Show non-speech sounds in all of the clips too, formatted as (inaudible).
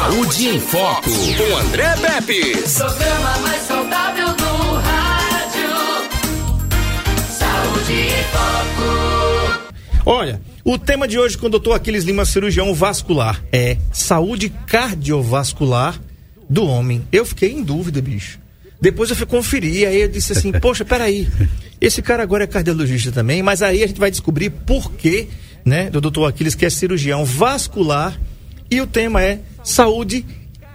Saúde em Foco, com André Pepe. Programa mais saudável do rádio. Saúde em Foco. Olha, o tema de hoje com o doutor Aquiles Lima, cirurgião vascular, é saúde cardiovascular do homem. Eu fiquei em dúvida, bicho. Depois eu fui conferir, aí eu disse assim, (laughs) poxa, peraí, esse cara agora é cardiologista também, mas aí a gente vai descobrir por que, né, do doutor Aquiles, que é cirurgião vascular, e o tema é saúde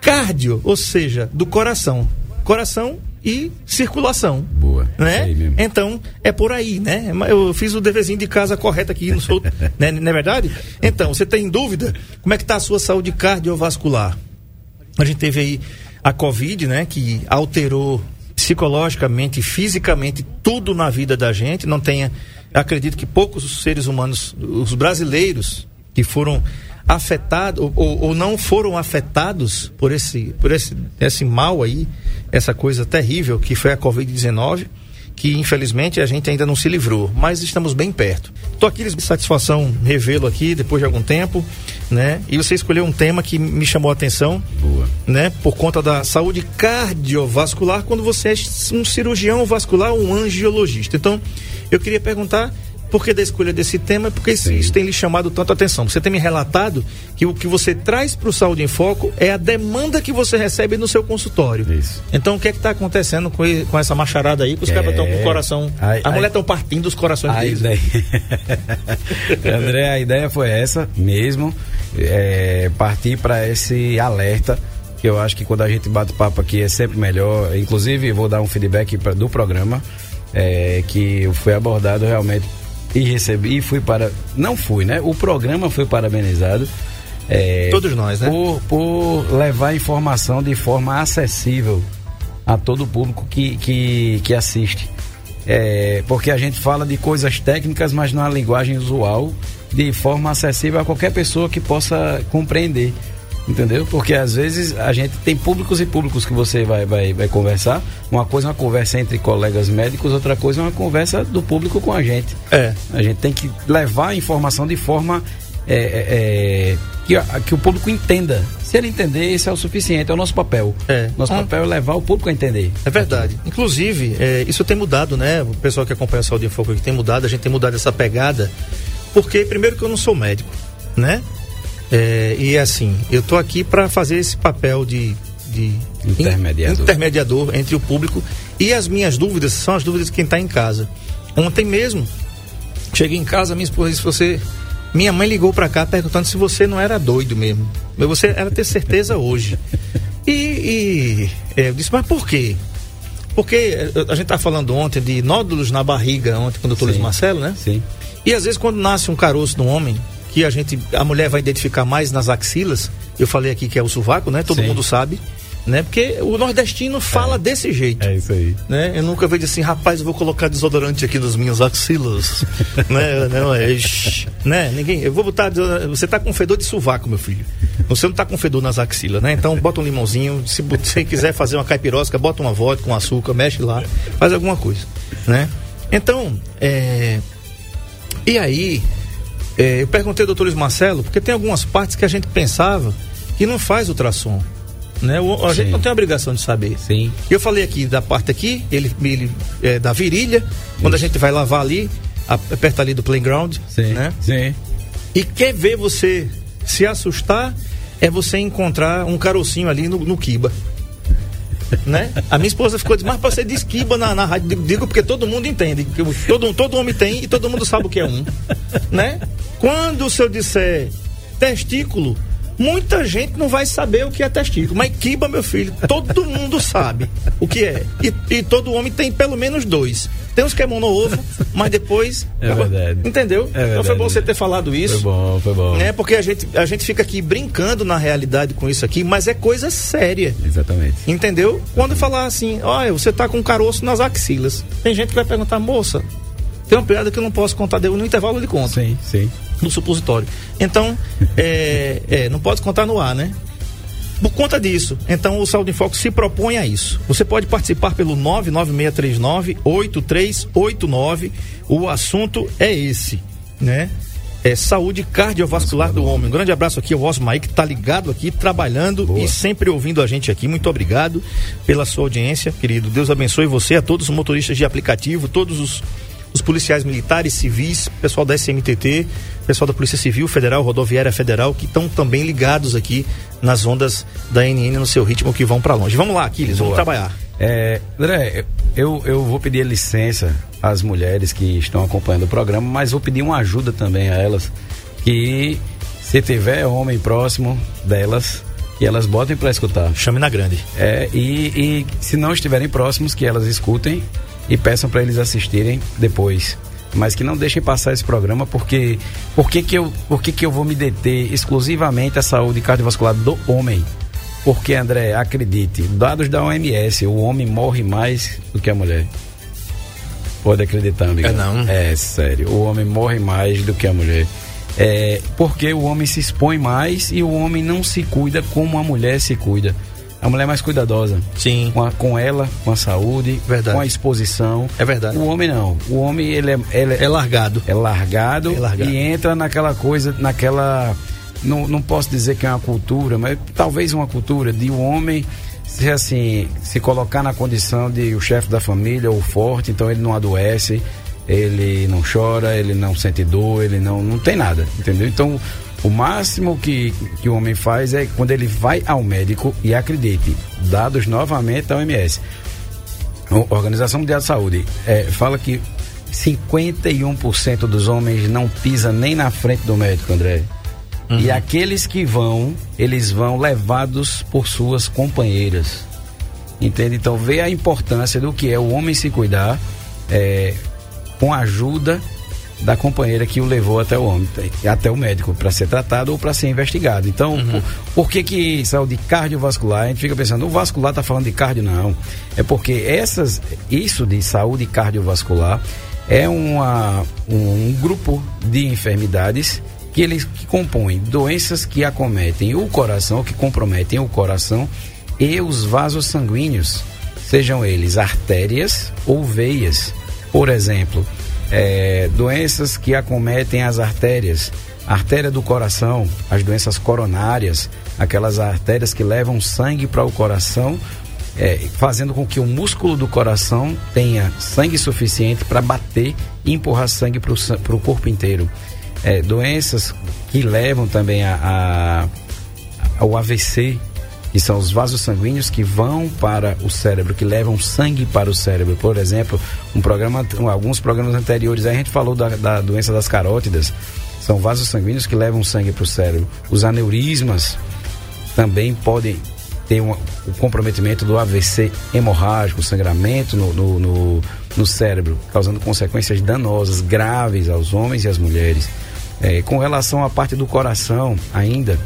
cardio, ou seja, do coração. Coração e circulação. Boa. Né? Então, é por aí, né? Eu fiz o deverzinho de casa correto aqui, não sou, (laughs) né? não é verdade? Então, você tem dúvida? Como é que está a sua saúde cardiovascular? A gente teve aí a Covid, né? Que alterou psicologicamente, fisicamente, tudo na vida da gente. Não tenha, acredito que poucos seres humanos, os brasileiros, que foram afetados ou, ou, ou não foram afetados por esse, por esse, esse mal aí, essa coisa terrível que foi a Covid-19 que infelizmente a gente ainda não se livrou, mas estamos bem perto. Tô aqui de satisfação revê-lo aqui depois de algum tempo, né? E você escolheu um tema que me chamou a atenção, Boa. né? Por conta da saúde cardiovascular, quando você é um cirurgião vascular ou um angiologista. Então, eu queria perguntar por que da escolha desse tema, porque isso, isso tem lhe chamado tanto atenção. Você tem me relatado que o que você traz para o Saúde em Foco é a demanda que você recebe no seu consultório. Isso. Então, o que é que está acontecendo com, com essa macharada aí? Que os É. caras estão com o coração. Ai, a ai. mulher estão partindo os corações A deles. ideia... (laughs) André, a ideia foi essa mesmo, é, partir para esse alerta, que eu acho que quando a gente bate papo aqui é sempre melhor. Inclusive, vou dar um feedback pra, do programa, é, que eu fui abordado realmente e recebi, e fui para. Não fui, né? O programa foi parabenizado. é, Todos nós, né? Por, por levar informação de forma acessível a todo o público que, que, que assiste. É, porque a gente fala de coisas técnicas, mas numa linguagem usual, de forma acessível a qualquer pessoa que possa compreender. Entendeu? Porque às vezes a gente tem públicos e públicos que você vai, vai, vai conversar. Uma coisa é uma conversa entre colegas médicos, outra coisa é uma conversa do público com a gente. É. A gente tem que levar a informação de forma é, é, é, que, que o público entenda. Se ele entender, esse é o suficiente, é o nosso papel. É. Nosso Ah. papel é levar o público a entender. É verdade. Inclusive, é, isso tem mudado, né? O pessoal que acompanha a Saúde em Foco aqui tem mudado, a gente tem mudado essa pegada, porque primeiro que eu não sou médico, né? É, e assim, eu tô aqui para fazer esse papel de, de Intermediador. in- intermediador entre o público e as minhas dúvidas são as dúvidas de quem está em casa. Ontem mesmo, cheguei em casa, minha esposa disse: Você. Minha mãe ligou para cá perguntando se você não era doido mesmo. Mas você era ter certeza hoje. E, e, é, eu disse: Mas por quê? Porque eh, a gente tá falando ontem de nódulos na barriga, ontem com o doutor. Luiz Marcelo, né? Sim. E às vezes quando nasce um caroço no homem, que a gente, a mulher vai identificar mais nas axilas, eu falei aqui que é o sovaco, né? Todo Sim. mundo sabe, né? Porque o nordestino fala desse jeito. É isso aí. Né? Eu nunca vejo assim, rapaz, eu vou colocar desodorante aqui nas minhas axilas. (laughs) né? Não, é, shh, né? Ninguém, eu vou botar, você tá com fedor de sovaco, meu filho. Você não tá com fedor nas axilas, né? Então bota um limãozinho, se você quiser fazer uma caipirosca, bota uma vodka com açúcar, mexe lá, faz alguma coisa, né? Então, é, e aí, é, eu perguntei ao doutor Luiz Marcelo, porque tem algumas partes que a gente pensava que não faz ultrassom. Né? O- a gente Sim. não tem obrigação de saber. Sim. Eu falei aqui da parte aqui, ele, ele é, da virilha, quando a gente vai lavar ali, a- perto ali do playground, Sim. né? Sim. E quer ver você se assustar é você encontrar um carocinho ali no, no quiba. (laughs) Né? A minha esposa ficou dizendo, mas você diz quiba na, na rádio. Digo, porque todo mundo entende. Todo, todo homem tem e todo mundo sabe o que é um. Né? Quando se eu disser testículo, muita gente não vai saber o que é testículo. Mas quiba, meu filho, todo mundo sabe o que é. E, e todo homem tem pelo menos dois. Tem uns que é mono-ovo, mas depois. É verdade. Entendeu? É então foi verdade. bom você ter falado isso. Foi bom, foi bom. Né? Porque a gente, a gente fica aqui brincando na realidade com isso aqui, mas é coisa séria. Exatamente. Entendeu? Quando falar assim, olha, você tá com um caroço nas axilas. Tem gente que vai perguntar, moça, tem uma piada que eu não posso contar, deu no intervalo ele conta, Sim, sim. No supositório. Então, é, é, não pode contar no ar, né? Por conta disso, então o Saúde em Foco se propõe a isso. Você pode participar pelo 99639-8389. O assunto é esse, né? é, saúde cardiovascular do homem. Um grande abraço aqui ao Osmar que está ligado aqui, trabalhando Boa. e sempre ouvindo a gente aqui. Muito obrigado pela sua audiência, querido. Deus abençoe você, a todos os motoristas de aplicativo, todos os, os policiais militares, civis, pessoal da SMTT, pessoal da Polícia Civil Federal, Rodoviária Federal, que estão também ligados aqui nas ondas da NN no seu ritmo que vão para longe. Vamos lá, Aquiles, vamos trabalhar. É, André, eu, eu vou pedir licença às mulheres que estão acompanhando o programa, mas vou pedir uma ajuda também a elas, que se tiver homem próximo delas, que elas botem para escutar. Chame na grande. É, e, e se não estiverem próximos, que elas escutem e peçam para eles assistirem depois. Mas que não deixem passar esse programa, porque por que, que, eu, por que, que eu vou me deter exclusivamente à saúde cardiovascular do homem? Porque, André, acredite, dados da OMS, o homem morre mais do que a mulher. Pode acreditar, amigo. É não? É sério. O homem morre mais do que a mulher. É, porque o homem se expõe mais e o homem não se cuida como a mulher se cuida. A mulher é mais cuidadosa. Sim. Com, a- com ela, com a saúde, Verdade. com a exposição. É verdade. O homem não. O homem, ele é, ele é- É largado. é largado, É largado. e entra naquela coisa, naquela. Não, não posso dizer que é uma cultura, mas talvez uma cultura de o homem se assim, se colocar na condição de o chefe da família, o forte, então ele não adoece, ele não chora, ele não sente dor, ele não, não tem nada, entendeu? Então, o máximo que, que o homem faz é quando ele vai ao médico e acredite, dados novamente da OMS. Organização Mundial de Saúde é, fala que 51% dos homens não pisa nem na frente do médico, André. E aqueles que vão, eles vão levados por suas companheiras. Entende? Então vê a importância do que é o homem se cuidar é, com ajuda da companheira que o levou até o homem, até o médico, para ser tratado ou para ser investigado. Então, por, por que que saúde cardiovascular? A gente fica pensando, o vascular está falando de cardio? Não. É porque essas, isso de saúde cardiovascular é uma, um, um grupo de enfermidades que eles que compõem doenças que acometem o coração, que comprometem o coração e os vasos sanguíneos, sejam eles artérias ou veias. Por exemplo, é, doenças que acometem as artérias, artéria do coração, as doenças coronárias, aquelas artérias que levam sangue para o coração, é, fazendo com que o músculo do coração tenha sangue suficiente para bater e empurrar sangue para o corpo inteiro. É, doenças que levam também a, a, ao AVC, que são os vasos sanguíneos que vão para o cérebro, que levam sangue para o cérebro. Por exemplo, um programa, alguns programas anteriores a gente falou da, da doença das carótidas, são vasos sanguíneos que levam sangue para o cérebro. Os aneurismas também podem ter um, o comprometimento do AVC hemorrágico, sangramento no, no, no, no cérebro, causando consequências danosas, graves aos homens e às mulheres. É, com relação à parte do coração, ainda,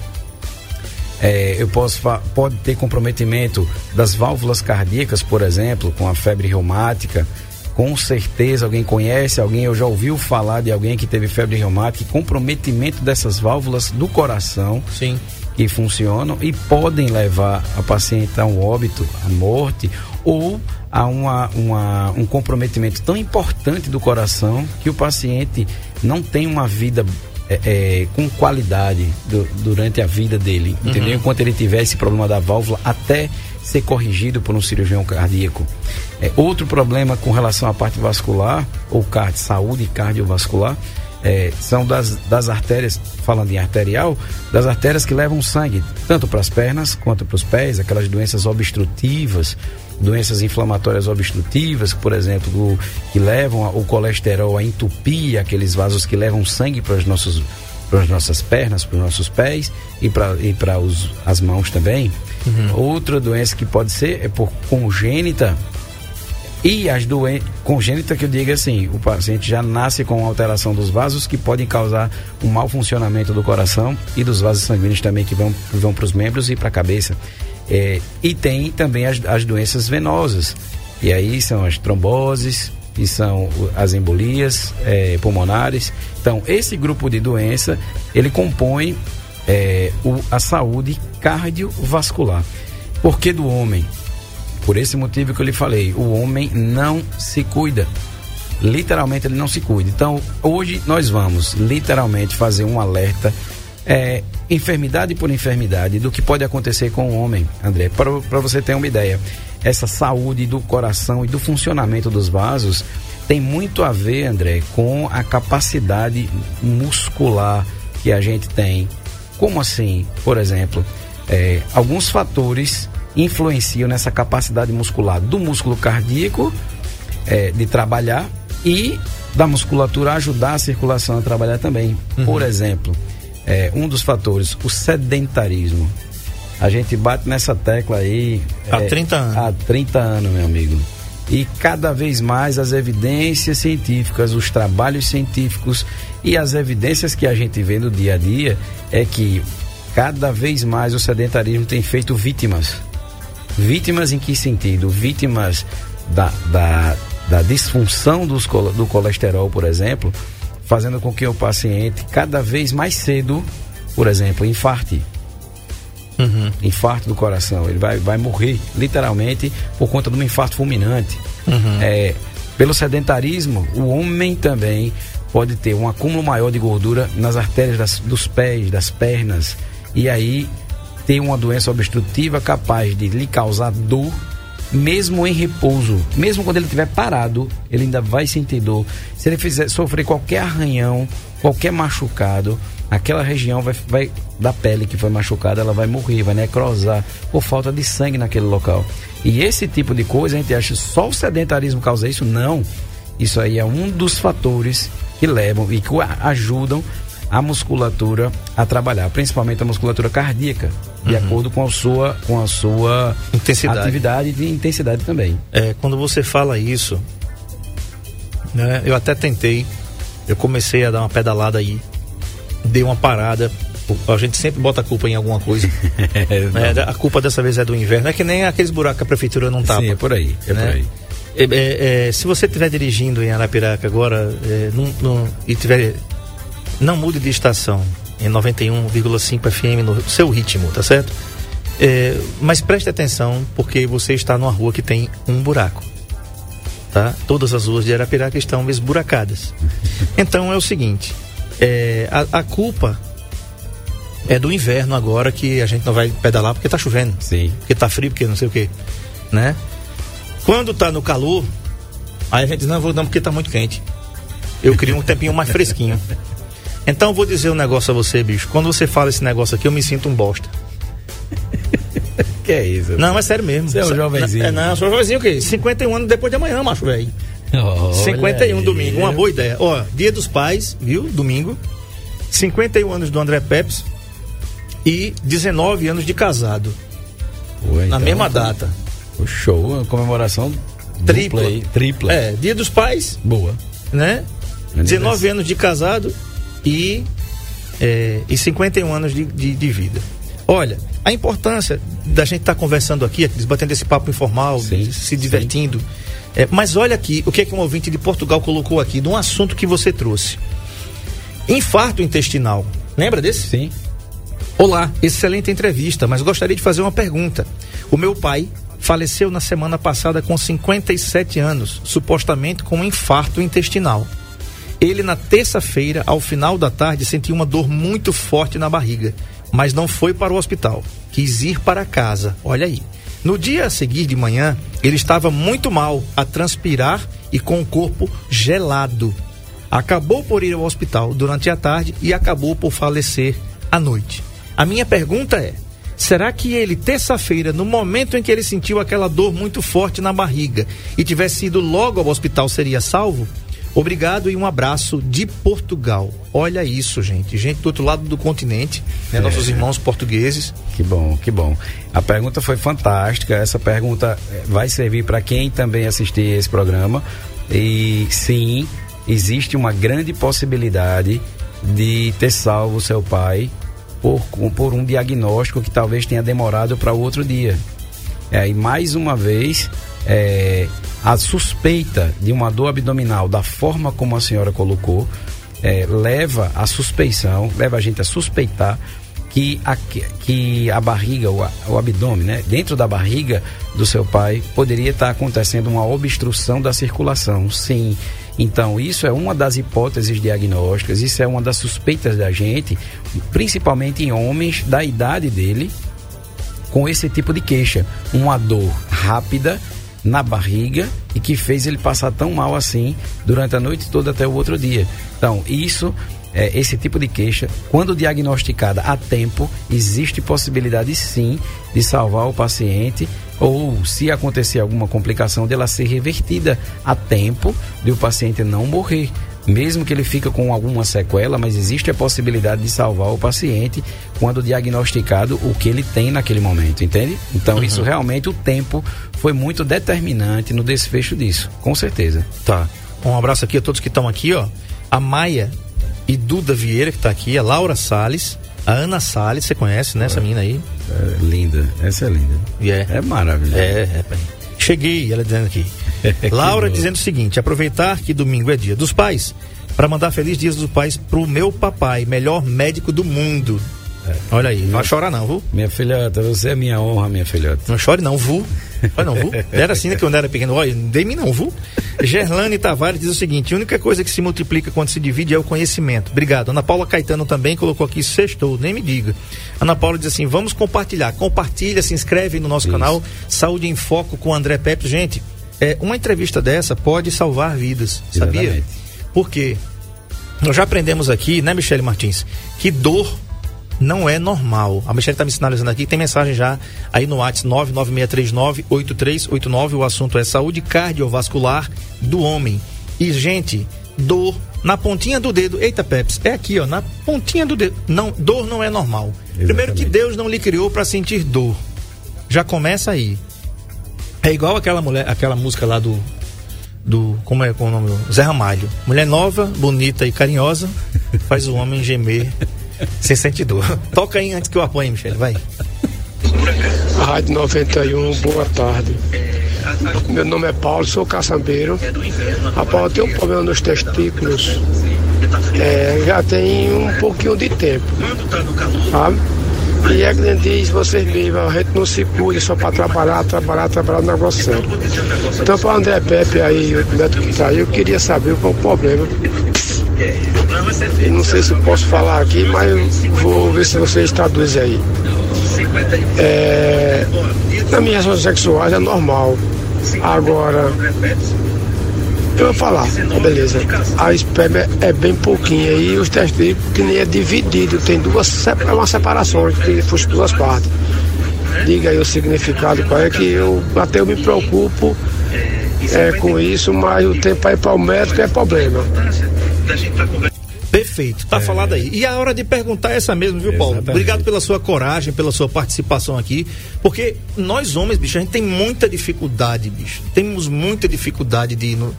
é, eu posso pode ter comprometimento das válvulas cardíacas, por exemplo, com a febre reumática. Com certeza alguém conhece, alguém eu já ouviu falar de alguém que teve febre reumática, comprometimento dessas válvulas do coração. Sim. Que funcionam e podem levar a paciente a um óbito, a morte ou a uma, uma, um comprometimento tão importante do coração que o paciente não tem uma vida é, é, com qualidade do, durante a vida dele, entendeu? Enquanto ele tiver esse problema da válvula, até ser corrigido por um cirurgião cardíaco. É, outro problema com relação à parte vascular, ou card, saúde cardiovascular, é, são das, das artérias, falando em arterial, das artérias que levam sangue, tanto para as pernas quanto para os pés, aquelas doenças obstrutivas, doenças inflamatórias obstrutivas, por exemplo, que levam o colesterol a entupir aqueles vasos que levam sangue para os nossos para as nossas pernas, para os nossos pés e para e para as mãos também. Uhum. Outra doença que pode ser é por congênita e as doenças congênitas que eu digo assim, o paciente já nasce com alteração dos vasos que podem causar um mau funcionamento do coração e dos vasos sanguíneos também que vão, vão para os membros e para a cabeça. É, e tem também as, as doenças venosas. E aí são as tromboses, e são as embolias é, pulmonares. Então, esse grupo de doença, ele compõe é, o, a saúde cardiovascular. Por que do homem? Por esse motivo que eu lhe falei, o homem não se cuida. literalmente ele não se cuida. Então, hoje nós vamos literalmente fazer um alerta é, enfermidade por enfermidade do que pode acontecer com o homem, André. Para você ter uma ideia, essa saúde do coração e do funcionamento dos vasos tem muito a ver, André, com a capacidade muscular que a gente tem. Como assim? Por exemplo, é, alguns fatores influenciam nessa capacidade muscular do músculo cardíaco é, de trabalhar e da musculatura ajudar a circulação a trabalhar também. Uhum. Por exemplo, é, um dos fatores, o sedentarismo. A gente bate nessa tecla aí. Há é, 30 anos. Há 30 anos, meu amigo. E cada vez mais as evidências científicas, os trabalhos científicos e as evidências que a gente vê no dia a dia é que cada vez mais o sedentarismo tem feito vítimas. Vítimas em que sentido? Vítimas da, da, da disfunção dos, do colesterol, por exemplo, fazendo com que o paciente cada vez mais cedo, por exemplo, infarte. Uhum. Infarto do coração. Ele vai, vai morrer, literalmente, por conta de um infarto fulminante. Uhum. É, pelo sedentarismo, o homem também pode ter um acúmulo maior de gordura nas artérias das, dos pés, das pernas, e aí ter uma doença obstrutiva capaz de lhe causar dor, mesmo em repouso, mesmo quando ele estiver parado, ele ainda vai sentir dor. Se ele fizer sofrer qualquer arranhão, qualquer machucado, aquela região vai, vai da pele que foi machucada, ela vai morrer, vai necrosar por falta de sangue naquele local. E esse tipo de coisa a gente acha só o sedentarismo causa isso? Não. Isso aí é um dos fatores que levam e que ajudam a musculatura a trabalhar, principalmente a musculatura cardíaca, de uhum. acordo com a sua, com a sua intensidade. atividade e intensidade também. É, quando você fala isso, né, eu até tentei, eu comecei a dar uma pedalada aí, dei uma parada. A gente sempre bota a culpa em alguma coisa. (laughs) é, a culpa dessa vez é do inverno. É que nem aqueles buracos que a prefeitura não tapa. Sim, é por aí. É né? por aí. É, é, é, se você estiver dirigindo em Arapiraca agora é, e tiver. Não mude de estação em 91,5 FM no seu ritmo, tá certo? É, mas preste atenção porque você está numa rua que tem um buraco. Tá? Todas as ruas de Arapiraca estão esburacadas. (laughs) Então é o seguinte: é, a, a, culpa é do inverno agora que a gente não vai pedalar porque está chovendo. Sim. Porque está frio, porque não sei o quê. Né? Quando tá no calor, aí a gente diz, não, vou não, porque tá muito quente. Eu queria um tempinho mais fresquinho. (laughs) Então vou dizer um negócio a você, bicho. Quando você fala esse negócio aqui, eu me sinto um bosta. (laughs) que é isso? Não, é sério mesmo. Você é um jovenzinho. É, não, sou jovenzinho o quê? 51 anos depois de amanhã, macho, velho. 51 aí. domingo, uma boa ideia. Ó, dia dos pais, viu? Domingo. 51 anos do André Peps e 19 anos de casado. Ué, na então, mesma data. O show, uma comemoração tripla. Aí, tripla. É, Dia dos Pais. Boa. Né? 19 anos de casado e, é, e 51 anos de, de, de vida. Olha, a importância da gente estar tá conversando aqui, batendo esse papo informal, sim, se divertindo. É, mas olha aqui o que, é que um ouvinte de Portugal colocou aqui, de um assunto que você trouxe. Infarto intestinal. Lembra desse? Sim. Olá, excelente entrevista, mas gostaria de fazer uma pergunta. O meu pai faleceu na semana passada com 57 anos, supostamente com um infarto intestinal. Ele, na terça-feira, ao final da tarde, sentiu uma dor muito forte na barriga, mas não foi para o hospital. Quis ir para casa. Olha aí. No dia a seguir de manhã, ele estava muito mal, a transpirar e com o corpo gelado. Acabou por ir ao hospital durante a tarde e acabou por falecer à noite. A minha pergunta é: Será que ele, terça-feira, no momento em que ele sentiu aquela dor muito forte na barriga e tivesse ido logo ao hospital, seria salvo? Obrigado e um abraço de Portugal. Olha isso, gente. Gente do outro lado do continente, né? É. Nossos irmãos portugueses. Que bom, que bom. A pergunta foi fantástica. Essa pergunta eh, vai servir para quem também assistir esse programa. E sim, existe uma grande possibilidade de ter salvo seu pai por, por um diagnóstico que talvez tenha demorado para outro dia. É, e mais uma vez, é, a suspeita de uma dor abdominal, da forma como a senhora colocou, é, leva a suspeição, leva a gente a suspeitar que a, que a barriga, o, o abdômen, né, dentro da barriga do seu pai, poderia estar acontecendo uma obstrução da circulação. Sim. Então, isso é uma das hipóteses diagnósticas, isso é uma das suspeitas da gente, principalmente em homens da idade dele, com esse tipo de queixa. Uma dor rápida na barriga e que fez ele passar tão mal assim durante a noite toda até o outro dia. Então, isso é, esse tipo de queixa, quando diagnosticada a tempo, existe possibilidade sim de salvar o paciente ou se acontecer alguma complicação dela ser revertida a tempo de o paciente não morrer. Mesmo que ele fique com alguma sequela, mas existe a possibilidade de salvar o paciente quando diagnosticado o que ele tem naquele momento, entende? Então, uhum. isso realmente, o tempo foi muito determinante no desfecho disso, com certeza. Tá. Um abraço aqui a todos que estão aqui, ó. A Maia e Duda Vieira, que está aqui, a Laura Salles, a Ana Salles, você conhece, né, essa menina aí? É, linda, essa é linda. Yeah. É maravilhosa. É, é. Cheguei, ela dizendo aqui. (laughs) Laura dizendo o seguinte: aproveitar que domingo é dia dos pais para mandar feliz dias dos pais pro meu papai, melhor médico do mundo. É. Olha aí, não vai chorar não, viu? Minha filhota, você é minha honra, minha filhota. Não chore não, vu. Olha não, vu. Era assim né, que eu era pequeno. Olha, dei mim não, vu. Gerlane Tavares diz o seguinte: a única coisa que se multiplica quando se divide é o conhecimento. Obrigado. Ana Paula Caetano também colocou aqui sextou, nem me diga. Ana Paula diz assim: vamos compartilhar. Compartilha, se inscreve no nosso Isso. canal Saúde em Foco com André Pepe. Gente, é, uma entrevista dessa pode salvar vidas, sabia? Exatamente. Por quê? Nós já aprendemos aqui, né, Michele Martins, que dor não é normal. A Michelle está me sinalizando aqui, tem mensagem já aí no WhatsApp 996398389. O assunto é saúde cardiovascular do homem. E, gente, dor na pontinha do dedo. Eita, Peps, é aqui, ó, na pontinha do dedo. Não, dor não é normal. Exatamente. Primeiro que Deus não lhe criou para sentir dor. Já começa aí. É igual aquela mulher, aquela música lá do do como é, como é o nome? Zé Ramalho. Mulher nova, bonita e carinhosa faz o homem gemer sem sentir dor. Toca aí antes que eu apanhe, Michele, vai. Rádio 91, boa tarde. Meu nome é Paulo, sou caçambeiro. Rapaz, eu tenho um problema nos testículos. É, já tem um pouquinho de tempo. Sabe? E é que diz, vocês mesmos, a gente não se cuida só para trabalhar, trabalhar, trabalhar no negócio. Então, para André Pepe aí, o médico que aí, eu queria saber qual o problema e não sei se posso falar aqui, mas vou ver se vocês traduzem aí. É, na minha relação sexual é normal. Agora, eu vou falar, beleza. A esperma é bem pouquinha e os testículos que nem é dividido, tem duas, é uma separação que fosse duas partes. Diga aí o significado, qual é que eu até eu me preocupo é, com isso, mas o tempo aí para o médico é problema. Perfeito, tá é. falado aí. E a hora de perguntar é essa mesmo, viu, Paulo? Exatamente. Obrigado pela sua coragem, pela sua participação aqui. Porque nós homens, bicho, a gente tem muita dificuldade, bicho. Temos muita dificuldade de ir no...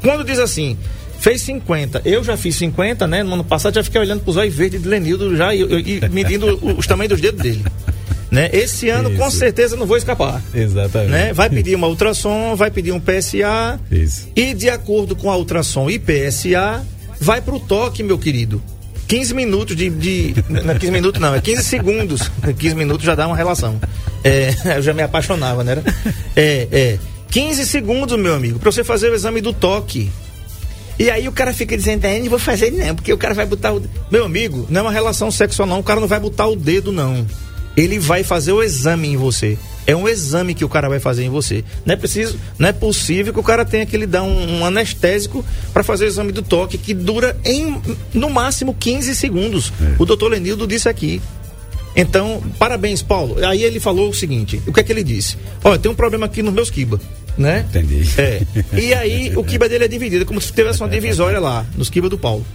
Quando diz assim, fez 50, eu já fiz 50, né? No ano passado já fiquei olhando pros olhos verdes de Lenildo já e, e medindo os tamanhos dos dedos dele. Né? Esse ano, Isso. com certeza, não vou escapar. Exatamente. Né? Vai pedir uma ultrassom, vai pedir um PSA. Isso. E de acordo com a ultrassom e PSA, vai pro toque, meu querido. 15 minutos de. de (laughs) não, 15 minutos não, é 15 segundos. 15 minutos já dá uma relação. É, (laughs) eu já me apaixonava, né? É, é. 15 segundos, meu amigo, para você fazer o exame do toque. E aí o cara fica dizendo, é, não vou fazer não, porque o cara vai botar o. Meu amigo, não é uma relação sexual, não. O cara não vai botar o dedo, não. Ele vai fazer o exame em você. É um exame que o cara vai fazer em você. Não é preciso, não é possível que o cara tenha que lhe dar um, um anestésico para fazer o exame do toque que dura em no máximo 15 segundos. É. O doutor Lenildo disse aqui. Então, parabéns, Paulo. Aí ele falou o seguinte: o que é que ele disse? Olha, tem um problema aqui nos meus quiba. Né? Entendi. É. E aí o quiba dele é dividido, como se tivesse uma divisória lá, nos quiba do Paulo.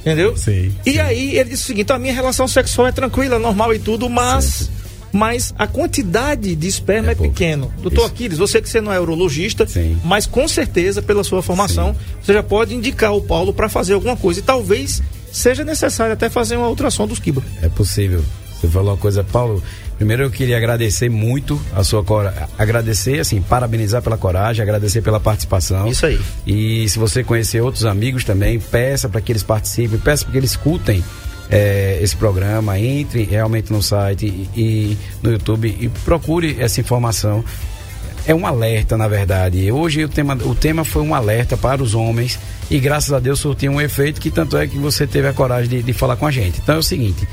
Entendeu? Sim. E sim. aí ele disse o seguinte: a minha relação sexual é tranquila, normal e tudo, mas. Sim mas a quantidade de esperma é, é pequeno. Doutor Isso. Aquiles, você que você não é urologista, Sim. mas com certeza, pela sua formação, Sim. você já pode indicar o Paulo para fazer alguma coisa. E talvez seja necessário até fazer uma ultrassom dos quiba. É possível. Você falou uma coisa, Paulo. Primeiro eu queria agradecer muito a sua coragem, agradecer, assim, parabenizar pela coragem, agradecer pela participação. Isso aí. E se você conhecer outros amigos também, peça para que eles participem, peça para que eles escutem é, esse programa, entre realmente no site e, e, no YouTube e procure essa informação. é um alerta, na verdade. Hoje o tema, o tema foi um alerta para os homens e graças a Deus surtiu um efeito que tanto é que você teve a coragem de, de falar com a gente. Então é o seguinte,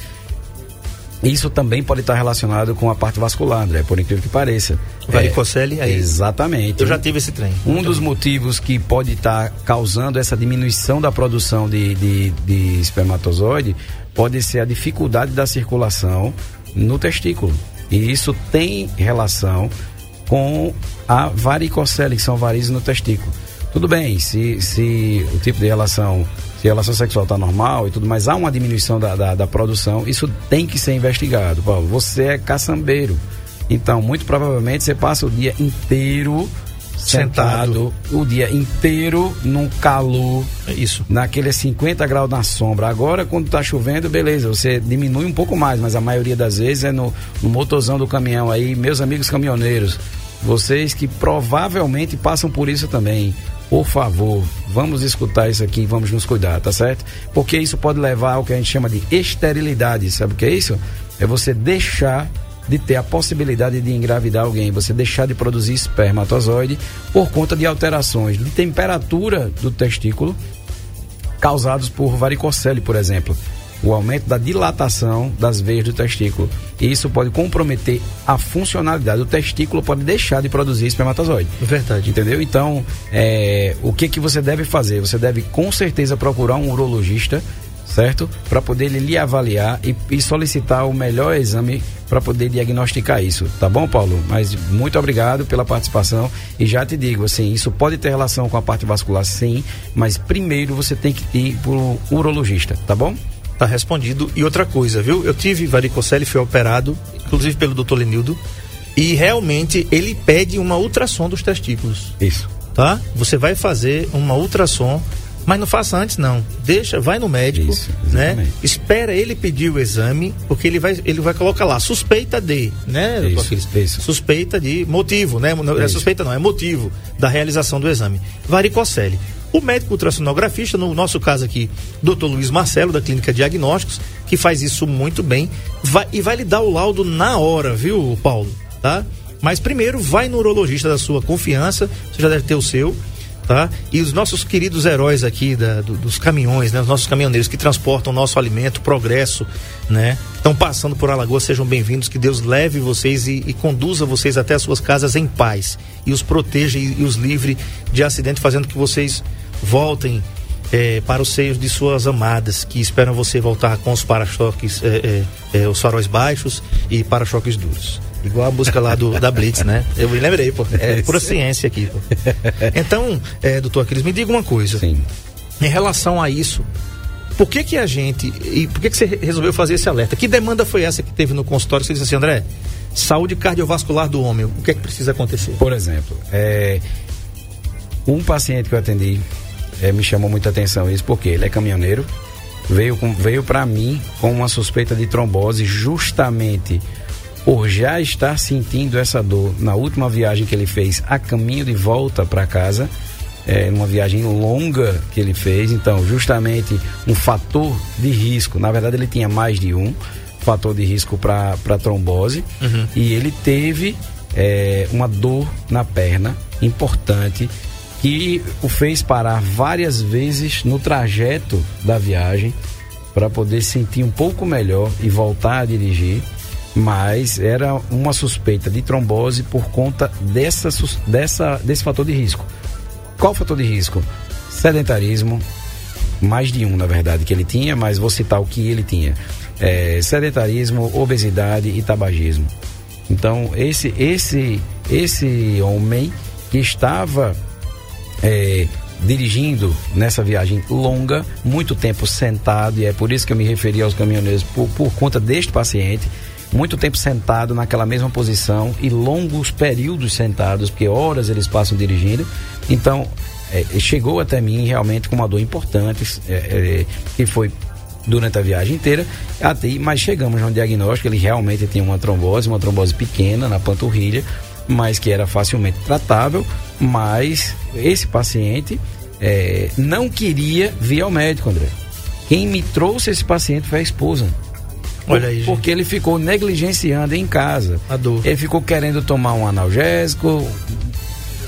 isso também pode estar relacionado com a parte vascular, André, por incrível que pareça. Varicocele, é, aí. Exatamente. Eu já tive esse trem. Um dos motivos que pode estar causando essa diminuição da produção de, de, de espermatozoide pode ser a dificuldade da circulação no testículo. E isso tem relação com a varicocele, que são varizes no testículo. Tudo bem, se, se o tipo de relação se a relação sexual está normal e tudo, mas há uma diminuição da, da, da, produção, isso tem que ser investigado. Paulo, você é caçambeiro, então muito provavelmente você passa o dia inteiro sentado, sentado o dia inteiro num calor. É isso. Naqueles 50 graus na sombra. Agora, quando está chovendo, beleza, você diminui um pouco mais, mas a maioria das vezes é no, no motorzão do caminhão aí, meus amigos caminhoneiros. Vocês que provavelmente passam por isso também por favor, vamos escutar isso aqui, vamos nos cuidar, tá certo? Porque isso pode levar ao que a gente chama de esterilidade. Sabe o que é isso? É você deixar de ter a possibilidade de engravidar alguém, você deixar de produzir espermatozoide por conta de alterações de temperatura do testículo causados por varicocele, por exemplo o aumento da dilatação das veias do testículo. E isso pode comprometer a funcionalidade. O testículo pode deixar de produzir espermatozoide. Verdade. Entendeu? Então, é, o que, que você deve fazer? Você deve com certeza procurar um urologista certo? Para poder ele lhe avaliar e, e, solicitar o melhor exame para poder diagnosticar isso, tá bom, Paulo? Mas muito obrigado pela participação e já te digo, assim, isso pode ter relação com a parte vascular, sim, mas primeiro você tem que ir para o urologista, tá bom? Tá respondido. E outra coisa, viu? Eu tive varicocele, fui operado, inclusive pelo doutor Lenildo, e realmente ele pede uma ultrassom dos testículos. Isso. Tá? Você vai fazer uma ultrassom, mas não faça antes não. Deixa, vai no médico, Isso, né? Espera ele pedir o exame, porque ele vai, ele vai colocar lá suspeita de, né? Isso. Suspeita de motivo, né? Não é suspeita não, é motivo da realização do exame. Varicocele. O médico ultrassonografista, no nosso caso aqui, Dr. Luiz Marcelo, da Clínica Diagnósticos, que faz isso muito bem, vai, e vai lhe dar o laudo na hora, viu, Paulo? Tá? Mas primeiro, vai no urologista da sua confiança, você já deve ter o seu, tá? E os nossos queridos heróis aqui da, do, dos caminhões, né? Os nossos caminhoneiros que transportam o nosso alimento, progresso, né? Estão passando por Alagoas, sejam bem-vindos, que Deus leve vocês e, e, conduza vocês até as suas casas em paz e os proteja e, e os livre de acidente, fazendo que vocês voltem é, para os seios de suas amadas que esperam você voltar com os para-choques, é, é, é os faróis baixos e para-choques duros. Igual a busca lá do, da Blitz, né? Eu me lembrei, pô. É pura ciência aqui, pô. Então, é, doutor Aquiles, me diga uma coisa. Sim. Em relação a isso, por que que a gente, e por que que você resolveu fazer esse alerta? Que demanda foi essa que teve no consultório? Você disse assim, André, saúde cardiovascular do homem, o que é que precisa acontecer? Por exemplo, é, um paciente que eu atendi é, me chamou muita atenção isso, porque ele é caminhoneiro, veio, com, veio para mim com uma suspeita de trombose justamente por já estar sentindo essa dor. Na última viagem que ele fez a caminho de volta para casa, é, uma viagem longa que ele fez, então justamente um fator de risco, na verdade ele tinha mais de um fator de risco para trombose. Uhum. e ele teve é, uma dor na perna importante que o fez parar várias vezes no trajeto da viagem para poder sentir um pouco melhor e voltar a dirigir mas era uma suspeita de trombose por conta dessa, dessa, desse fator de risco. Qual fator de risco? Sedentarismo, mais de um na verdade que ele tinha, mas vou citar o que ele tinha: é, sedentarismo, obesidade e tabagismo. Então esse esse esse homem que estava é, dirigindo nessa viagem longa, muito tempo sentado, e é por isso que eu me referi aos caminhoneiros, por, por conta deste paciente, muito tempo sentado naquela mesma posição e longos períodos sentados, porque horas eles passam dirigindo. Então, é, chegou até mim realmente com uma dor importante, é, é, que foi durante a viagem inteira, até, mas chegamos a um diagnóstico, ele realmente tinha uma trombose, uma trombose pequena na panturrilha, mas que era facilmente tratável, mas esse paciente é, não queria vir ao médico, André. Quem me trouxe esse paciente foi a esposa. Olha aí, porque ele ficou negligenciando em casa. A dor. Ele ficou querendo tomar um analgésico,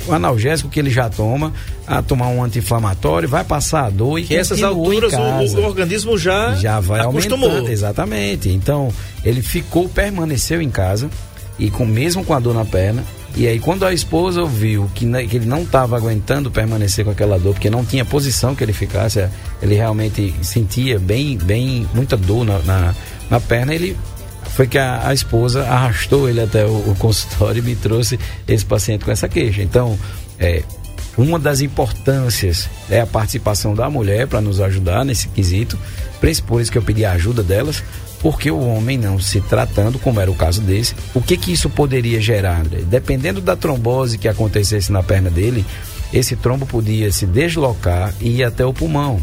o analgésico que ele já toma, a tomar um anti-inflamatório, vai passar a dor e Que essas alturas o, o organismo já, já vai acostumou. aumentando, exatamente. Então, ele ficou, permaneceu em casa e com mesmo com a dor na perna. E aí quando a esposa viu que, que ele não estava aguentando permanecer com aquela dor, porque não tinha posição que ele ficasse, eh, ele realmente sentia bem, bem muita dor na, na, na perna, ele foi que a, a esposa arrastou ele até o, o consultório e me trouxe esse paciente com essa queixa. Então, é, uma das importâncias é a participação da mulher para nos ajudar nesse quesito. Por isso que eu pedi a ajuda delas, porque o homem não se tratando, como era o caso desse, o que que isso poderia gerar, André? Dependendo da trombose que acontecesse na perna dele, esse trombo podia se deslocar e ir até o pulmão.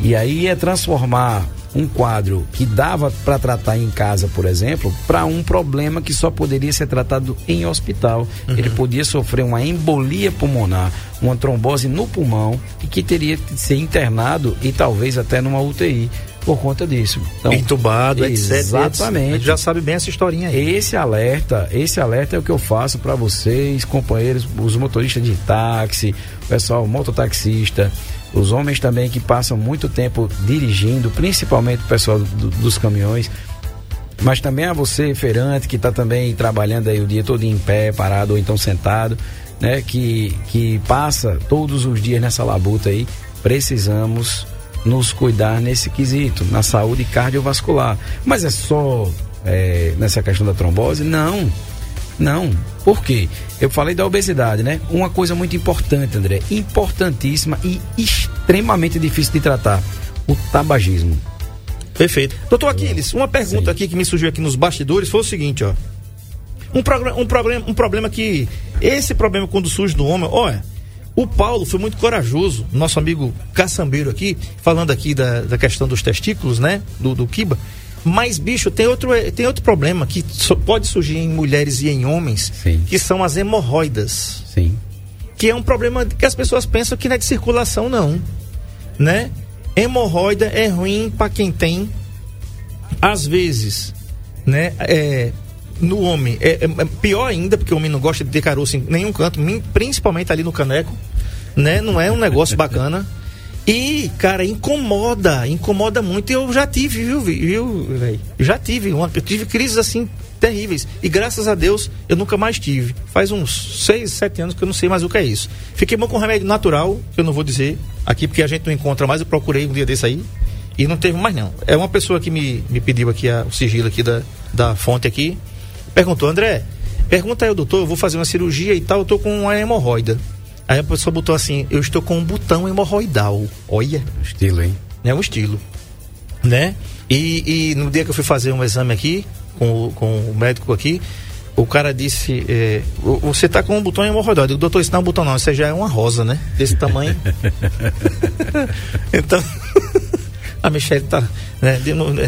E aí ia transformar um quadro que dava para tratar em casa, por exemplo, para um problema que só poderia ser tratado em hospital. Ele podia sofrer uma embolia pulmonar, uma trombose no pulmão e que teria que ser internado e talvez até numa UTI por conta disso. Então, Entubado, etc. A Exatamente. gente já sabe bem essa historinha aí. Esse alerta, esse alerta é o que eu faço para vocês, companheiros, os motoristas de táxi, pessoal mototaxista, os homens também que passam muito tempo dirigindo, principalmente o pessoal do- dos caminhões. Mas também a você, feirante, que está também trabalhando aí o dia todo em pé, parado ou então sentado, né? Que, que passa todos os dias nessa labuta aí. Precisamos nos cuidar nesse quesito, na saúde cardiovascular. Mas é só é, nessa questão da trombose? Não. Não. Por quê? Eu falei da obesidade, né? Uma coisa muito importante, André, importantíssima e extremamente difícil de tratar: o tabagismo. Perfeito. Doutor Aquiles, uma pergunta Sim. aqui que me surgiu aqui nos bastidores foi o seguinte, ó. Um, programa, um, problema, um problema que. Esse problema quando surge no homem, olha. O Paulo foi muito corajoso, nosso amigo caçambeiro aqui, falando aqui da, da questão dos testículos, né? Do, do Kiba. Mas, bicho, tem outro, tem outro problema que pode surgir em mulheres e em homens, Sim. que são as hemorroidas Sim. que é um problema que as pessoas pensam que não é de circulação, não. Né? Hemorroida é ruim para quem tem. Às vezes, né? É, no homem, é, é- é pior ainda, porque o homem não gosta de ter caroço em nenhum canto, principalmente ali no caneco. Né? Não é um negócio bacana. (laughs) E, cara, incomoda, incomoda muito. Eu já tive, viu, vi- viu, velho? Já tive, uma, eu tive crises assim terríveis. E graças a Deus eu nunca mais tive. Faz uns 6, 7 anos que eu não sei mais o que é isso. Fiquei bom com remédio natural, que eu não vou dizer aqui porque a gente não encontra mais. Eu procurei um dia desse aí e não teve mais não. É uma pessoa que me, me pediu aqui a- o sigilo aqui da, da fonte aqui. Perguntou, André, pergunta aí doutor, eu vou fazer uma cirurgia e tal, eu tô com uma hemorroida. Aí a pessoa botou assim, eu estou com um botão hemorroidal. Olha, Estilo, hein? é um estilo, né? E, e no dia que eu fui fazer um exame aqui, com, o- com o médico aqui, o cara disse, é, "O- você tá com um botão hemorroidal. Eu digo, doutor, isso não é um botão não, isso já é uma rosa, né? Desse tamanho. (laughs) então, (laughs) a Michelle tá, né?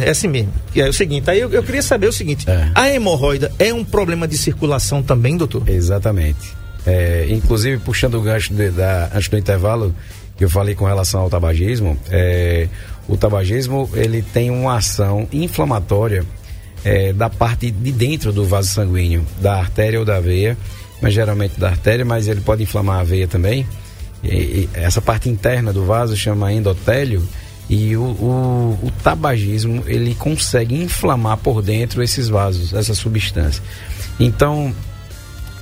É assim mesmo. E é o seguinte, aí eu, eu queria saber o seguinte, É. a hemorroida é um problema de circulação também, doutor? Exatamente. É, inclusive, puxando o gancho de- da, antes do intervalo, que eu falei com relação ao tabagismo, é, o tabagismo ele tem uma ação inflamatória é, da parte de dentro do vaso sanguíneo, da artéria ou da veia, mas geralmente da artéria, mas ele pode inflamar a veia também. E- e essa parte interna do vaso chama endotélio e o, o, o tabagismo ele consegue inflamar por dentro esses vasos, essa substância. Então,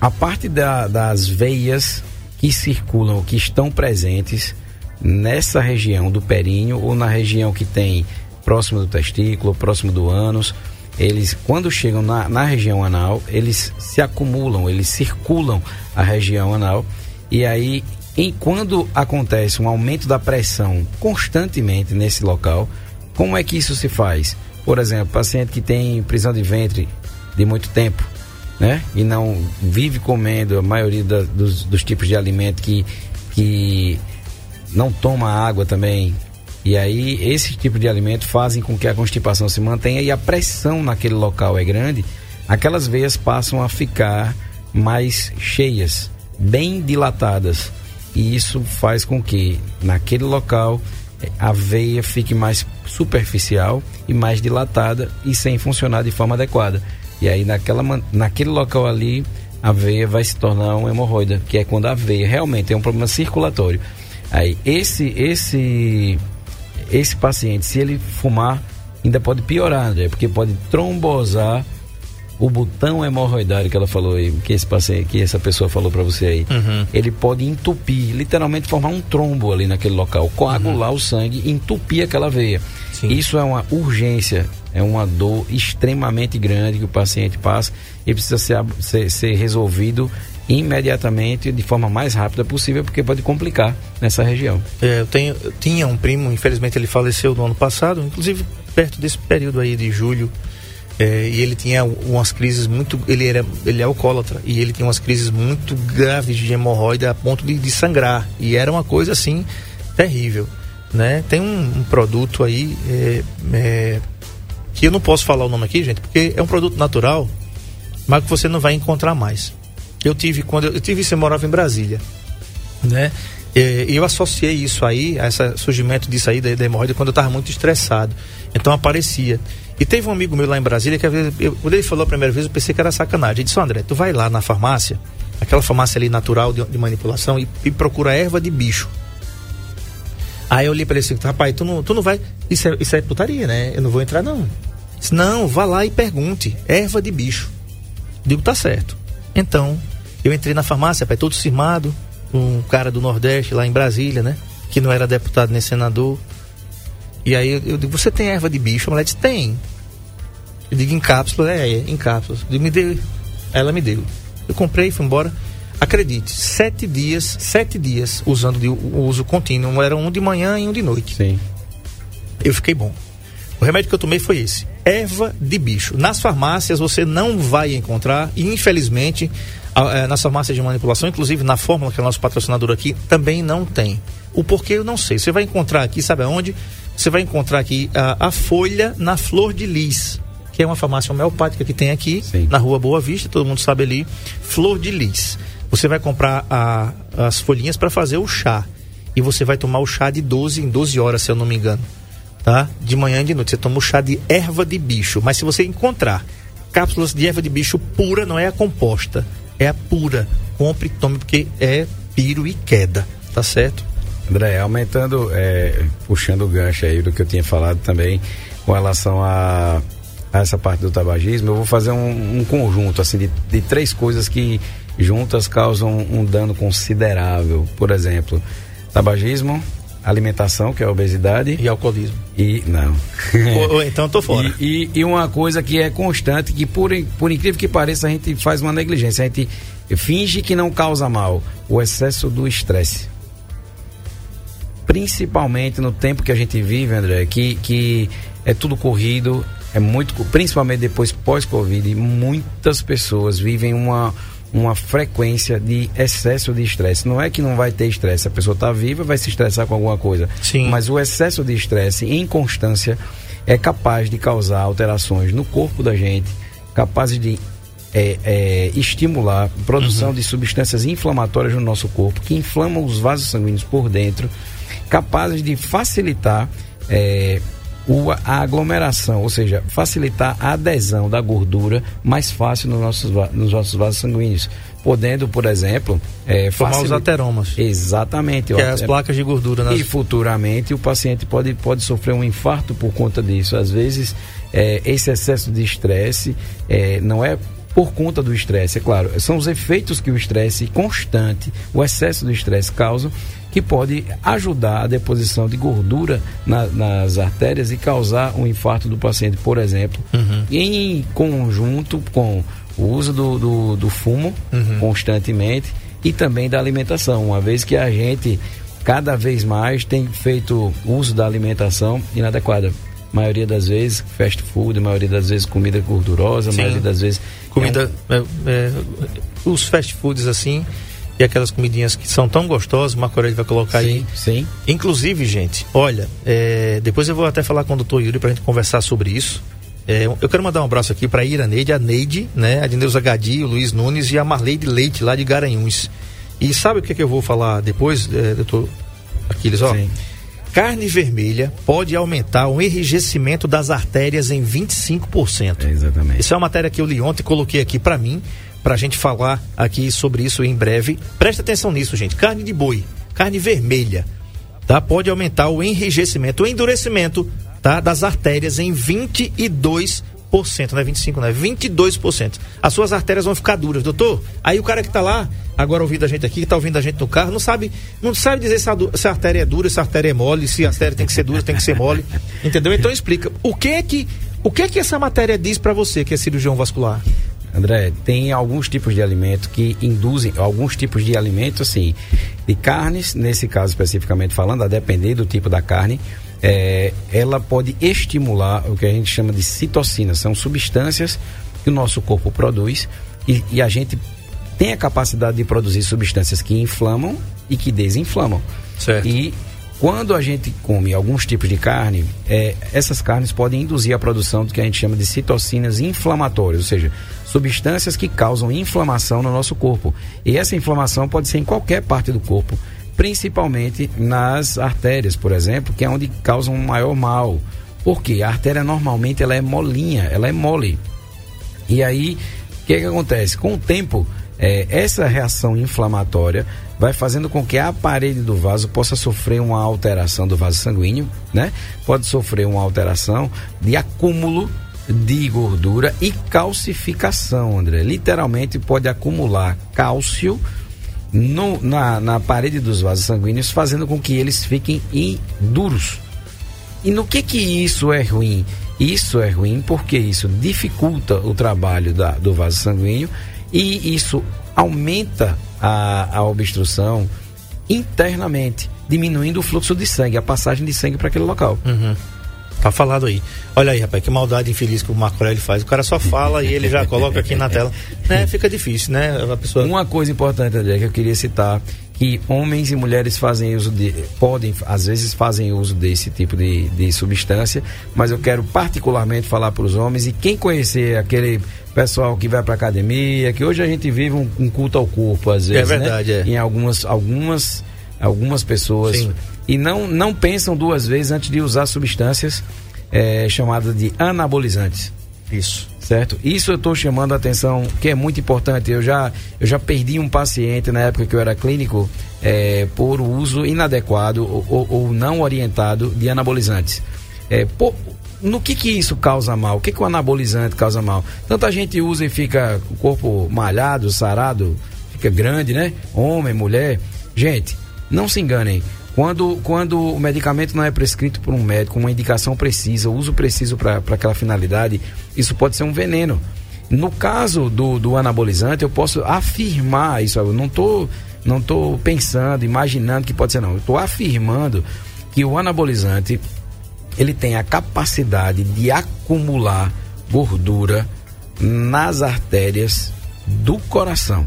a parte da- das veias que circulam, que estão presentes nessa região do períneo ou na região que tem próximo do testículo, próximo do ânus, eles quando chegam na, na região anal, eles se acumulam, eles circulam a região anal e aí em, quando acontece um aumento da pressão constantemente nesse local, como é que isso se faz? Por exemplo, paciente que tem prisão de ventre de muito tempo, né? E não vive comendo a maioria da- dos, dos tipos de alimento que, que não toma água também. E aí, esse tipo de alimento fazem com que a constipação se mantenha e a pressão naquele local é grande, aquelas veias passam a ficar mais cheias, bem dilatadas. E isso faz com que naquele local a veia fique mais superficial e mais dilatada e sem funcionar de forma adequada. E aí naquela, naquele local ali a veia vai se tornar uma hemorroida, que é quando a veia realmente tem um problema circulatório. Aí, esse, esse, esse paciente, se ele fumar, ainda pode piorar, André, porque pode trombosar o botão hemorroidário que ela falou aí, que esse paciente, que essa pessoa falou para você aí, Uhum. ele pode entupir, literalmente formar um trombo ali naquele local, coagular o sangue, entupir aquela veia. Sim. Isso é uma urgência, é uma dor extremamente grande que o paciente passa e precisa ser, ser, ser resolvido imediatamente de forma mais rápida possível, porque pode complicar nessa região. É, eu, tenho, eu tinha um primo, infelizmente ele faleceu no ano passado, inclusive perto desse período aí de julho. é, e ele tinha umas crises muito. Ele, era, ele é alcoólatra e ele tinha umas crises muito graves de hemorroida a ponto de, de sangrar. E era uma coisa assim terrível. Né? Tem um, um produto aí é, é, que eu não posso falar o nome aqui, gente, porque é um produto natural, mas que você não vai encontrar mais. Eu tive quando eu, eu tive isso, eu morava em Brasília né? E eu associei isso aí, a esse surgimento disso aí da, da hemorroida quando eu estava muito estressado. Então aparecia. E teve um amigo meu lá em Brasília que eu- quando ele falou a primeira vez, eu pensei que era sacanagem. Ele disse, "Ô, André, tu vai lá na farmácia, aquela farmácia ali natural de, de manipulação, e, e procura erva de bicho. Aí eu olhei para ele assim, rapaz, tu não, tu não vai. Isso é, isso é putaria, né? Eu não vou entrar, não. Disse, não, vá lá e pergunte. Erva de bicho. Digo, tá certo. Então, eu entrei na farmácia, pai, todo firmado, um cara do Nordeste lá em Brasília, né? Que não era deputado nem senador. E aí eu, eu digo, você tem erva de bicho? A mulher disse, tem. Eu digo, em cápsula? É, é, em cápsulas. Eu digo, me. Aí Ela me deu. Eu comprei, fui embora. Acredite, sete dias, sete dias usando de, o uso contínuo. Era um de manhã e um de noite. Sim. Eu fiquei bom. O remédio que eu tomei foi esse: erva de bicho. Nas farmácias você não vai encontrar, e infelizmente, a- eh, nas farmácias de manipulação, inclusive na fórmula que é o nosso patrocinador aqui, também não tem. O porquê eu não sei. Você vai encontrar aqui, sabe aonde? Você vai encontrar aqui a, a folha na flor de lis, que é uma farmácia homeopática que tem aqui, Sim. na rua Boa Vista, todo mundo sabe ali, flor de lis. Você vai comprar a- as folhinhas para fazer o chá. E você vai tomar o chá de 12 em 12 horas, se eu não me engano tá? De manhã e de noite. Você toma o chá de erva de bicho. Mas se você encontrar cápsulas de erva de bicho pura, não é a composta, é a pura. Compre e tome, porque é piro e queda, tá certo? André, aumentando, é, puxando o gancho aí do que eu tinha falado também com relação a, a essa parte do tabagismo, eu vou fazer um, um conjunto assim de, de três coisas que juntas causam um dano considerável. Por exemplo, tabagismo, alimentação, que é a obesidade, E alcoolismo. e. Não. (laughs) ou, ou então tô fora. E, e- e uma coisa que é constante, que por, por incrível que pareça, a gente faz uma negligência. A gente finge que não causa mal. O excesso do estresse. Principalmente no tempo que a gente vive, André, que, que é tudo corrido, é muito, principalmente depois pós-Covid, muitas pessoas vivem uma, uma frequência de excesso de estresse. Não é que não vai ter estresse, a pessoa está viva, vai se estressar com alguma coisa. Sim. Mas o excesso de estresse em constância é capaz de causar alterações no corpo da gente, capazes de é, é, estimular a produção de substâncias inflamatórias no nosso corpo, que inflamam os vasos sanguíneos por dentro, capazes de facilitar é, a aglomeração, ou seja, facilitar a adesão da gordura mais fácil nos nossos, nos nossos vasos sanguíneos. Podendo, por exemplo, é, Formar os facili- ateromas, Exatamente. que é as é- placas de gordura. Nas... e futuramente o paciente pode, pode sofrer um infarto por conta disso. Às vezes, é, esse excesso de estresse é, não é por conta do estresse, é claro, são os efeitos que o estresse constante, o excesso do estresse causa, que pode ajudar a deposição de gordura na- nas artérias e causar um infarto do paciente, por exemplo, em conjunto com o uso do, do, do fumo constantemente e também da alimentação, uma vez que a gente cada vez mais tem feito uso da alimentação inadequada. Maioria das vezes fast food, maioria das vezes comida gordurosa, Sim. maioria das vezes Comida, é, é, os fast foods assim, e aquelas comidinhas que são tão gostosas, o Marco Aurélio vai colocar aí. sim, sim, Inclusive, gente, olha, é, depois eu vou até falar com o doutor Yuri pra gente conversar sobre isso. É, eu quero mandar um abraço aqui pra Iraneide, a Neide, né, a Dineuza Gadi, o Luiz Nunes e a Marleide Leite, lá de Garanhuns. E sabe o que, que eu vou falar depois, é, doutor Aquiles? Ó, Sim. carne vermelha pode aumentar o enrijecimento das artérias em 25%. exatamente. Isso é uma matéria que eu li ontem, coloquei aqui para mim, pra gente falar aqui sobre isso em breve. Presta atenção nisso, gente. Carne de boi, carne vermelha, tá? Pode aumentar o enrijecimento, o endurecimento, tá? Das artérias em 22%, não é 25, não é 22%. As suas artérias vão ficar duras, doutor. Aí o cara que tá lá, agora ouvindo a gente aqui, que tá ouvindo a gente no carro, não sabe, não sabe dizer se a, se a artéria é dura, se a artéria é mole, se a artéria tem que ser dura, tem que ser mole. Entendeu? Então explica. O que é que o que é que essa matéria diz pra você que é cirurgião vascular? André, tem alguns tipos de alimento que induzem, alguns tipos de alimento, assim, de carnes, nesse caso especificamente falando, a depender do tipo da carne, é, ela pode estimular o que a gente chama de citocinas. São substâncias que o nosso corpo produz e, e a gente tem a capacidade de produzir substâncias que inflamam e que desinflamam. Certo. E quando a gente come alguns tipos de carne, é, essas carnes podem induzir a produção do que a gente chama de citocinas inflamatórias, ou seja, substâncias que causam inflamação no nosso corpo. E essa inflamação pode ser em qualquer parte do corpo, principalmente nas artérias, por exemplo, que é onde causam um maior mal. Porque a artéria normalmente ela é molinha, ela é mole. E aí, o que, que acontece? Com o tempo, é, essa reação inflamatória vai fazendo com que a parede do vaso possa sofrer uma alteração do vaso sanguíneo, né? Pode sofrer uma alteração de acúmulo de gordura e calcificação, André. Literalmente pode acumular cálcio no- na, na parede dos vasos sanguíneos, fazendo com que eles fiquem duros. E no que que isso é ruim? Isso é ruim porque isso dificulta o trabalho da- do vaso sanguíneo e isso aumenta a, a obstrução internamente, diminuindo o fluxo de sangue, a passagem de sangue para aquele local. Tá falado aí. Olha aí, rapaz, que maldade infeliz que o Marco Aurélio faz. O cara só fala e ele já (laughs) coloca aqui na tela. Né? Fica difícil, né? A pessoa. Uma coisa importante, André, que eu queria citar, que homens e mulheres fazem uso de, podem, às vezes fazem uso desse tipo de, de substância, mas eu quero particularmente falar para os homens e quem conhecer aquele pessoal que vai para academia, que hoje a gente vive um, um culto ao corpo, às vezes, né? verdade, é. Em algumas, algumas, algumas pessoas Sim. E não, não pensam duas vezes antes de usar substâncias eh, chamadas de anabolizantes Isso. certo? Isso eu estou chamando a atenção, que é muito importante. Eu já, eu já perdi um paciente na época que eu era clínico é, por uso inadequado ou, ou- ou não orientado de anabolizantes. É, pô, no que que isso causa mal? O que que o anabolizante causa mal? Tanta gente usa e fica com o corpo malhado, sarado, fica grande, né? Homem, mulher. Gente, não se enganem. Quando, quando o medicamento não é prescrito por um médico, uma indicação precisa, uso preciso para aquela finalidade, isso pode ser um veneno. No caso do, do anabolizante, eu posso afirmar isso. Eu não estou não tô pensando, imaginando que pode ser, não. Eu estou afirmando que o anabolizante ele tem a capacidade de acumular gordura nas artérias do coração.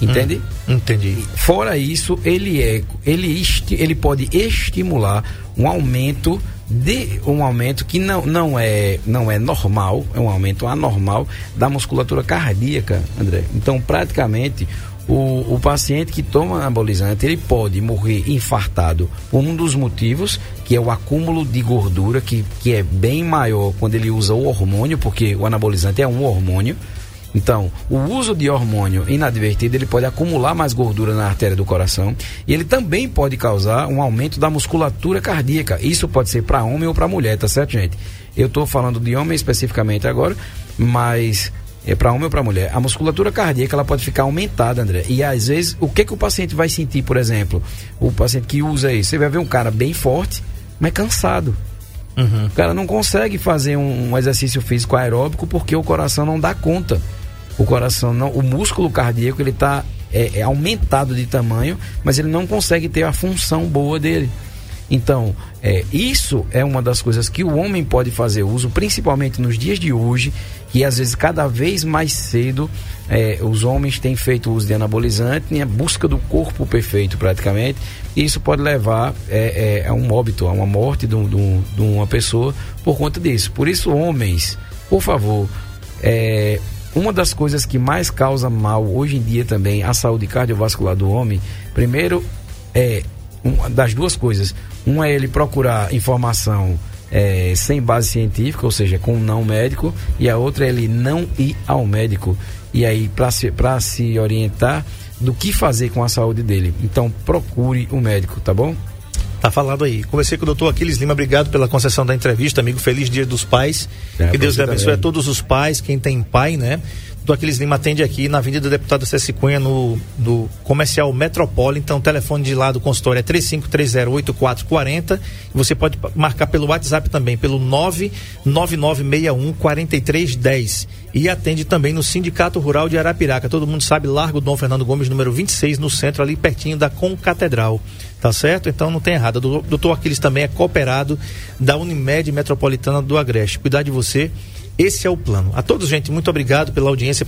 Entende? Entendi. Fora isso, ele é, ele, esti- ele pode estimular um aumento de um aumento que não, não é não é normal, é um aumento anormal da musculatura cardíaca, André. Então, praticamente o, o paciente que toma anabolizante, ele pode morrer infartado por um dos motivos, que é o acúmulo de gordura, que, que é bem maior quando ele usa o hormônio, porque o anabolizante é um hormônio. Então, o uso de hormônio inadvertido, ele pode acumular mais gordura na artéria do coração e ele também pode causar um aumento da musculatura cardíaca. Isso pode ser para homem ou para mulher, tá certo, gente? Eu estou falando de homem especificamente agora, mas é para homem ou para mulher. A musculatura cardíaca ela pode ficar aumentada, André. E às vezes, o que que o paciente vai sentir, por exemplo? O paciente que usa isso, você vai ver um cara bem forte, mas cansado. O cara não consegue fazer um, um exercício físico aeróbico porque o coração não dá conta. O coração não, o músculo cardíaco ele está é, é aumentado de tamanho, mas ele não consegue ter a função boa dele. Então, é, isso é uma das coisas que o homem pode fazer uso, principalmente nos dias de hoje, que às vezes cada vez mais cedo é, os homens têm feito uso de anabolizante em busca do corpo perfeito praticamente, e isso pode levar é, é, a um óbito, a uma morte de, de uma pessoa por conta disso. Por isso, homens, por favor, é, uma das coisas que mais causa mal hoje em dia também à saúde cardiovascular do homem, primeiro é uma das duas coisas. Uma é ele procurar informação é, sem base científica, ou seja, com um não médico, e a outra é ele não ir ao médico. E aí, para se, se orientar do que fazer com a saúde dele. Então, procure o um médico, tá bom? Tá falado aí. Conversei com o doutor Aquiles Lima, obrigado pela concessão da entrevista, amigo. Feliz Dia dos Pais. É, que Deus abençoe a todos os pais, quem tem pai, né? Do Aquiles Lima atende aqui na Avenida do Deputado César Cunha, no, no comercial Metropole. Então, o telefone de lá do consultório é 35308440. Você pode marcar pelo WhatsApp também, pelo 999614310. E atende também no Sindicato Rural de Arapiraca. Todo mundo sabe, Largo Dom Fernando Gomes, número 26, no centro, ali pertinho da Concatedral. Tá certo? Então não tem errado. O doutor Aquiles também é cooperado da Unimed Metropolitana do Agreste. Cuidar de você esse é o plano. A todos, gente, muito obrigado pela audiência.